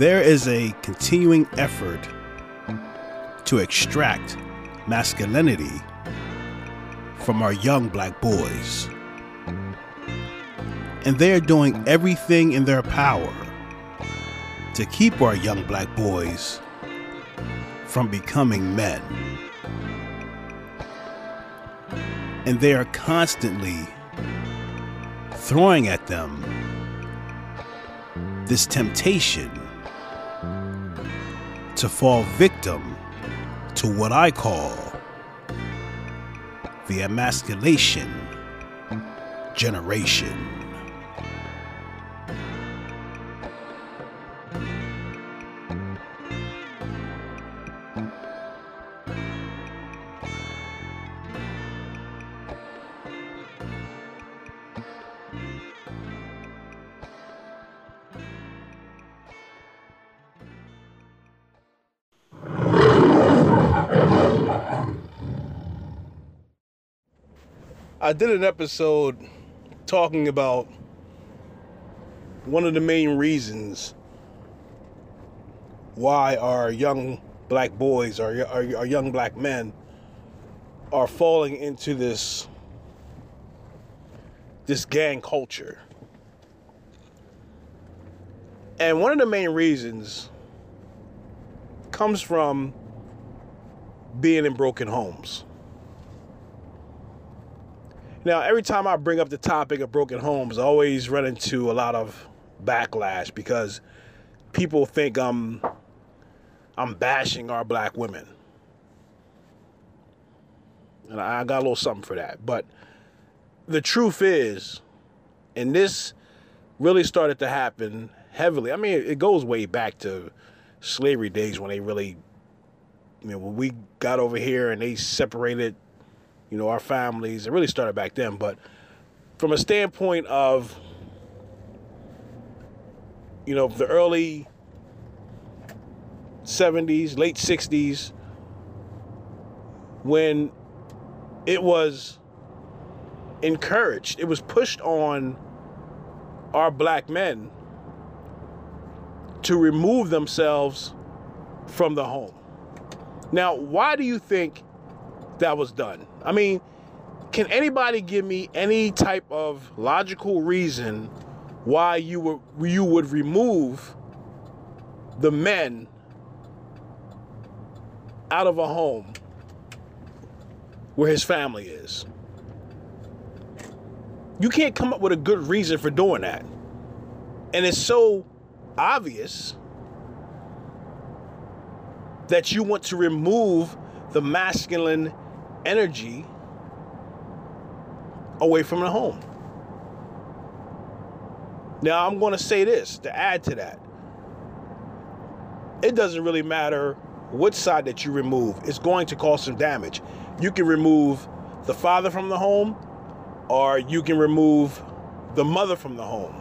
There is a continuing effort to extract masculinity from our young black boys. And they are doing everything in their power to keep our young black boys from becoming men. And they are constantly throwing at them this temptation to fall victim to what I call the emasculation generation. I did an episode talking about one of the main reasons why our young black boys, our, our, our young black men, are falling into this this gang culture. And one of the main reasons comes from being in broken homes. Now, every time I bring up the topic of broken homes, I always run into a lot of backlash because people think I'm I'm bashing our black women. And I got a little something for that. But the truth is, and this really started to happen heavily. I mean, it goes way back to slavery days when they really, you know, when we got over here and they separated you know, our families. It really started back then, but from a standpoint of, you know, the early 70s, late 60s, when it was encouraged, it was pushed on our black men to remove themselves from the home. Now, why do you think that was done? I mean, can anybody give me any type of logical reason why you would you would remove the men out of a home where his family is? You can't come up with a good reason for doing that. And it's so obvious that you want to remove the masculine energy away from the home. Now, I'm going to say this to add to that. It doesn't really matter which side that you remove, it's going to cause some damage. You can remove the father from the home, or you can remove the mother from the home.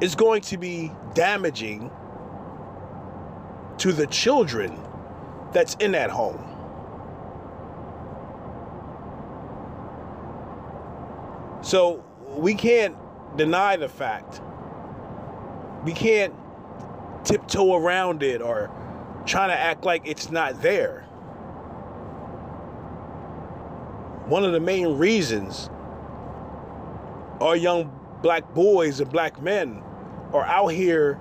It's going to be damaging to the children that's in that home. So we can't deny the fact. We can't tiptoe around it or try to act like it's not there. One of the main reasons our young black boys and black men are out here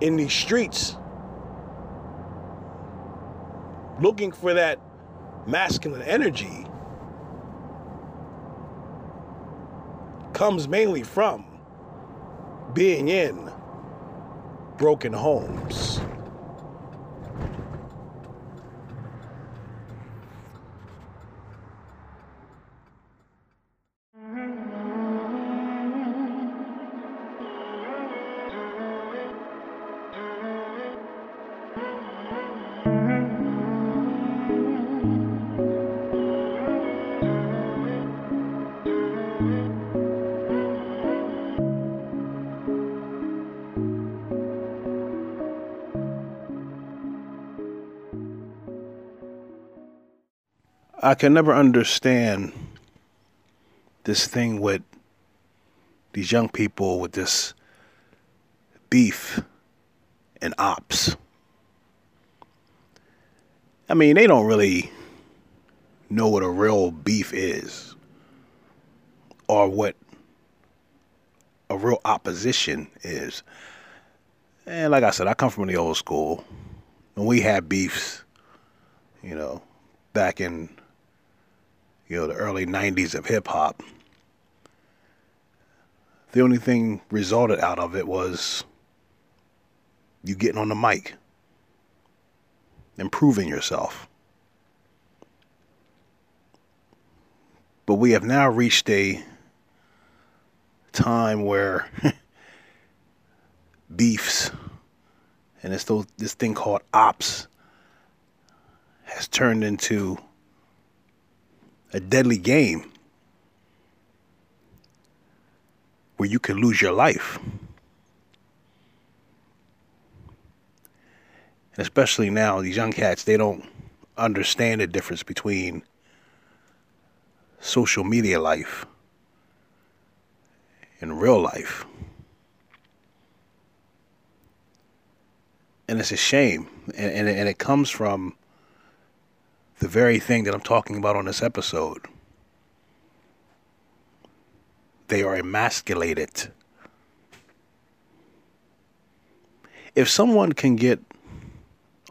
in these streets looking for that masculine energy comes mainly from being in broken homes. I can never understand this thing with these young people with this beef and ops. I mean, they don't really know what a real beef is or what a real opposition is. And like I said, I come from the old school. And we had beefs, you know, back in you know the early 90s of hip hop. The only thing resulted out of it was you getting on the mic, improving yourself. But we have now reached a time where beefs and this this thing called ops has turned into a deadly game where you can lose your life. And especially now, these young cats, they don't understand the difference between social media life and real life. And it's a shame. And, and, and it comes from the very thing that I'm talking about on this episode. They are emasculated. If someone can get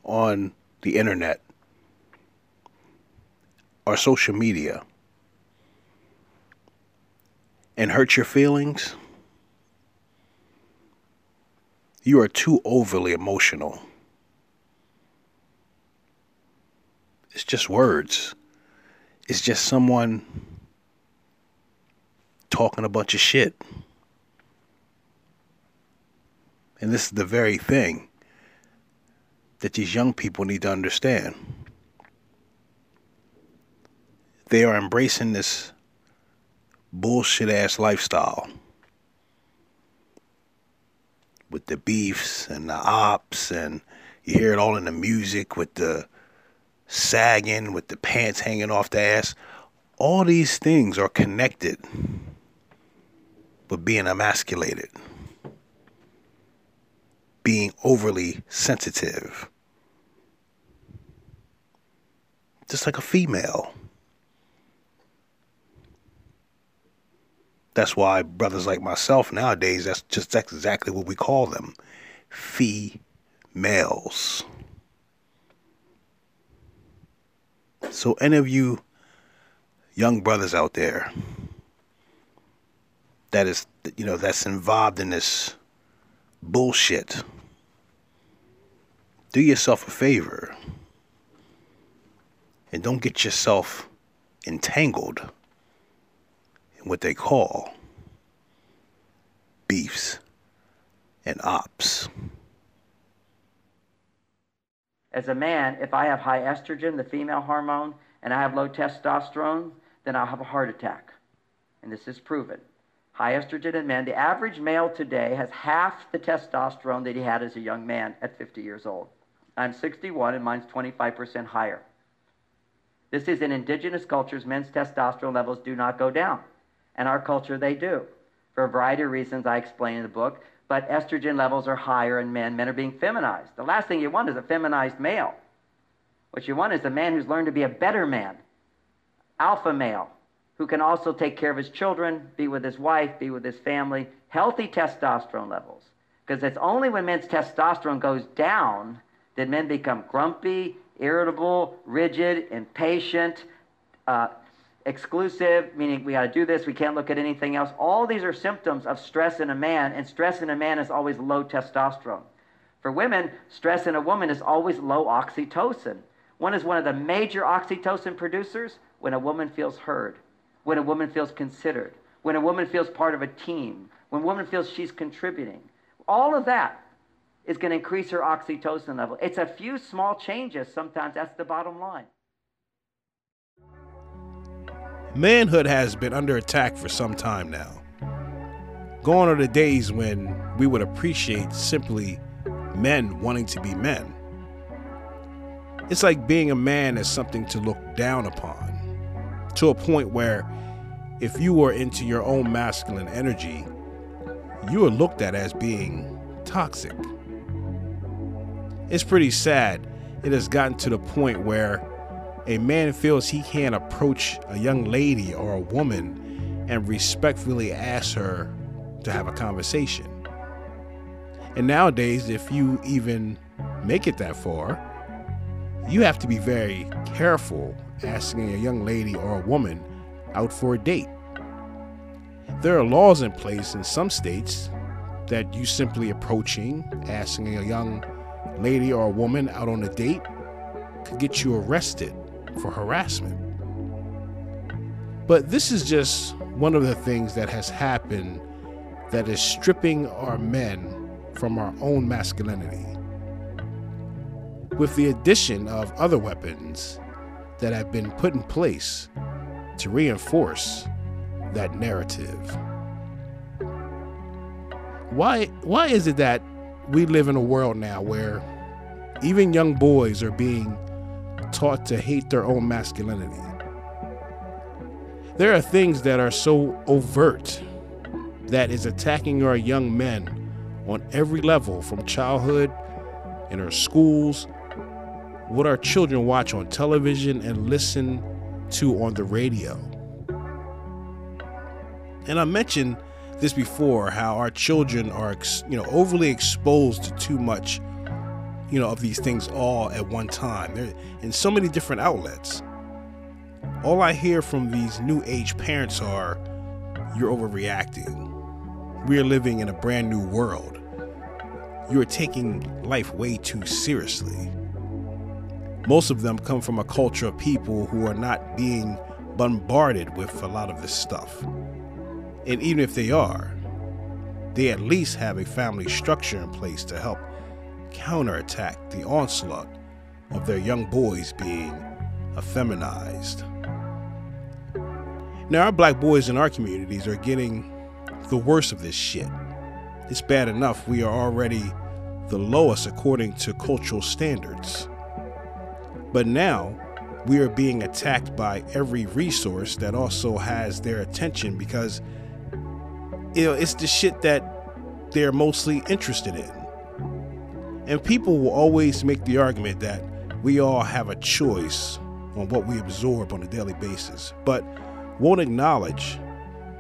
on the internet or social media and hurt your feelings, you are too overly emotional. It's just words. It's just someone talking a bunch of shit. And this is the very thing that these young people need to understand. They are embracing this bullshit ass lifestyle with the beefs and the ops, and you hear it all in the music with the sagging, with the pants hanging off the ass. All these things are connected with being emasculated, being overly sensitive, just like a female. That's why brothers like myself nowadays, that's just exactly what we call them. Females. So any of you young brothers out there that is you know that's involved in this bullshit do yourself a favor and don't get yourself entangled in what they call beefs and ops. As a man, if I have high estrogen, the female hormone, and I have low testosterone, then I'll have a heart attack. And this is proven. High estrogen in men, the average male today has half the testosterone that he had as a young man at 50 years old. I'm 61 and mine's 25% higher. This is in indigenous cultures, men's testosterone levels do not go down and our culture they do. For a variety of reasons I explain in the book, but estrogen levels are higher in men. Men are being feminized. The last thing you want is a feminized male. What you want is a man who's learned to be a better man, alpha male, who can also take care of his children, be with his wife, be with his family, healthy testosterone levels. Because it's only when men's testosterone goes down that men become grumpy, irritable, rigid, impatient, uh, exclusive, meaning we got to do this, we can't look at anything else. All these are symptoms of stress in a man, and stress in a man is always low testosterone. For women, stress in a woman is always low oxytocin. One is one of the major oxytocin producers when a woman feels heard, when a woman feels considered, when a woman feels part of a team, when a woman feels she's contributing. All of that is going to increase her oxytocin level. It's a few small changes sometimes, that's the bottom line. Manhood has been under attack for some time now. Gone are the days when we would appreciate simply men wanting to be men. It's like being a man is something to look down upon, to a point where if you were into your own masculine energy, you are looked at as being toxic. It's pretty sad. It has gotten to the point where a man feels he can't approach a young lady or a woman and respectfully ask her to have a conversation. And nowadays, if you even make it that far, you have to be very careful asking a young lady or a woman out for a date. There are laws in place in some states that you simply approaching, asking a young lady or a woman out on a date could get you arrested for harassment. But this is just one of the things that has happened that is stripping our men from our own masculinity. With the addition of other weapons that have been put in place to reinforce that narrative. Why why is it that we live in a world now where even young boys are being taught to hate their own masculinity? There are things that are so overt that is attacking our young men on every level from childhood in our schools, what our children watch on television and listen to on the radio. And I mentioned this before how our children are you know overly exposed to too much you know of these things all at one time. They're in so many different outlets. All I hear from these new age parents are you're overreacting. We are living in a brand new world. You are taking life way too seriously. Most of them come from a culture of people who are not being bombarded with a lot of this stuff. And even if they are, they at least have a family structure in place to help counterattack the onslaught of their young boys being effeminized. Now, our black boys in our communities are getting the worst of this shit. It's bad enough we are already the lowest according to cultural standards. But now, we are being attacked by every resource that also has their attention because you know, it's the shit that they're mostly interested in. And people will always make the argument that we all have a choice on what we absorb on a daily basis, but won't acknowledge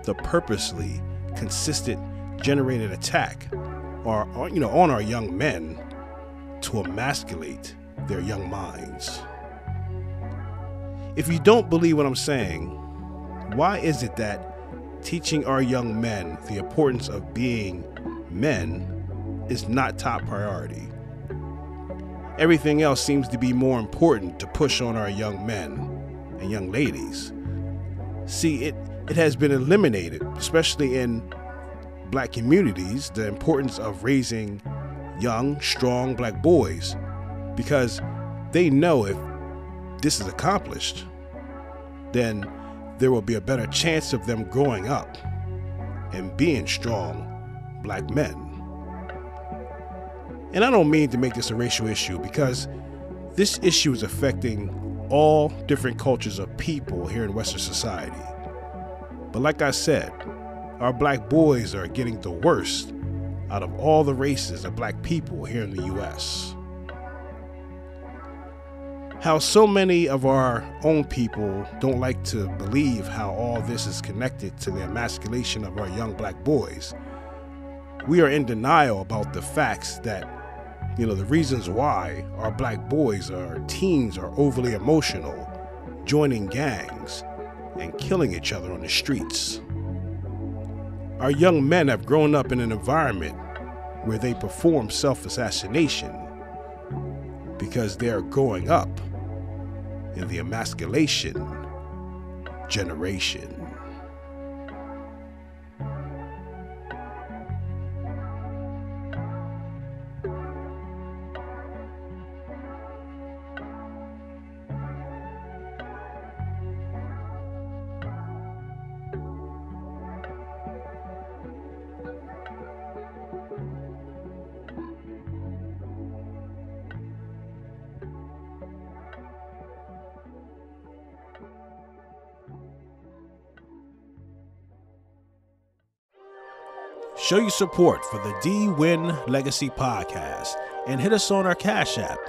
the purposely consistent generated attack or, you know on our young men to emasculate their young minds. If you don't believe what I'm saying, why is it that teaching our young men the importance of being men is not top priority? Everything else seems to be more important to push on our young men and young ladies. See, it, it has been eliminated, especially in black communities, the importance of raising young, strong black boys because they know if this is accomplished, then there will be a better chance of them growing up and being strong black men. And I don't mean to make this a racial issue because this issue is affecting all different cultures of people here in Western society. But like I said, our black boys are getting the worst out of all the races of black people here in the US. How so many of our own people don't like to believe how all this is connected to the emasculation of our young black boys. We are in denial about the facts that, you know, the reasons why our black boys, our teens, are overly emotional, joining gangs, and killing each other on the streets. Our young men have grown up in an environment where they perform self assassination because they are growing up in the emasculation generation. Show your support for the D Win Legacy Podcast and hit us on our Cash App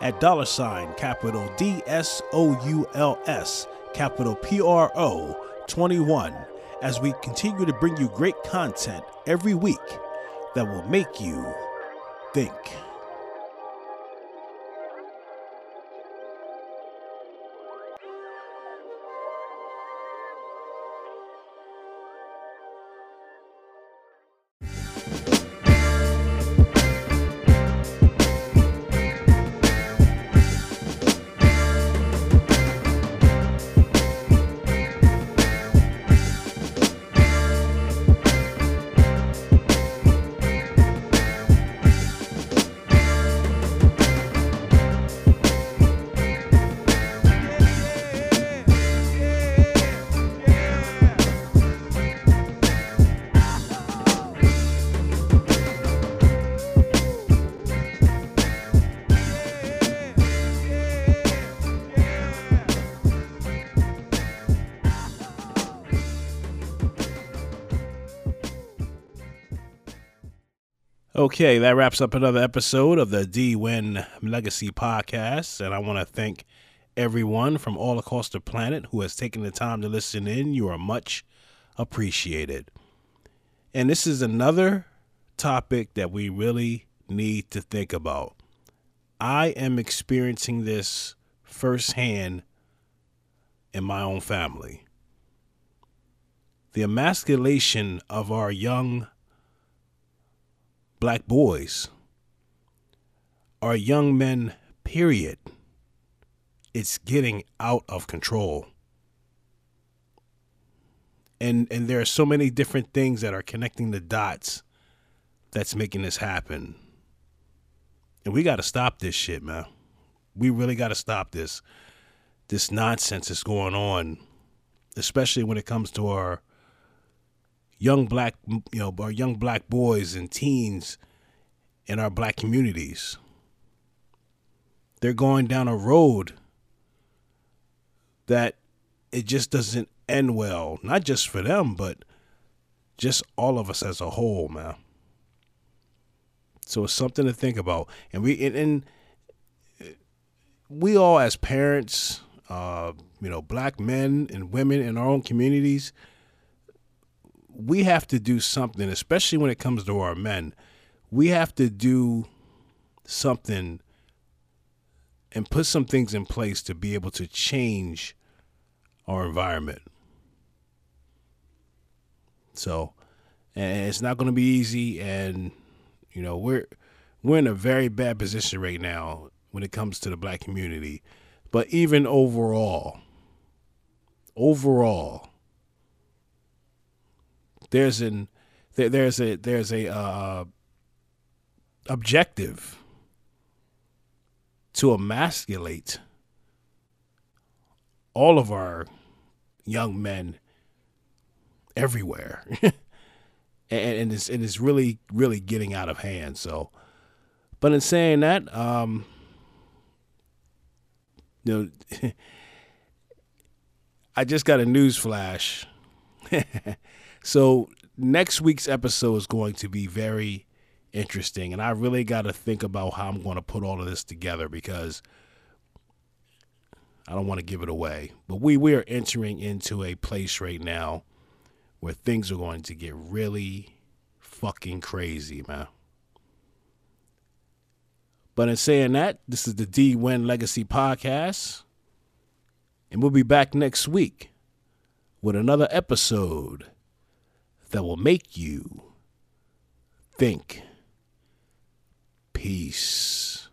at dollar sign capital D S O U L S capital P R O 21 as we continue to bring you great content every week that will make you think. Okay, that wraps up another episode of the D Win Legacy Podcast. And I want to thank everyone from all across the planet who has taken the time to listen in. You are much appreciated. And this is another topic that we really need to think about. I am experiencing this firsthand in my own family. The emasculation of our young black boys are young men, period. It's getting out of control. And and there are so many different things that are connecting the dots that's making this happen. And we got to stop this shit, man. We really got to stop this this nonsense that's going on, especially when it comes to our young black, you know, our young black boys and teens in our black communities. They're going down a road that it just doesn't end well, not just for them, but just all of us as a whole, man. So it's something to think about, and we and, and we all as parents, uh, you know, black men and women in our own communities we have to do something, especially when it comes to our men. We have to do something and put some things in place to be able to change our environment. So, and it's not going to be easy and you know, we're we're in a very bad position right now when it comes to the black community. But even overall, overall, there's an there, there's a there's a uh, objective to emasculate all of our young men everywhere. and, and it's and it's really really getting out of hand. So, but in saying that, um, you know, I just got a news flash. So next week's episode is going to be very interesting, and I really got to think about how I'm going to put all of this together because I don't want to give it away. But we we are entering into a place right now where things are going to get really fucking crazy, man. But in saying that, this is the D Win Legacy Podcast. And we'll be back next week with another episode that will make you think. Peace.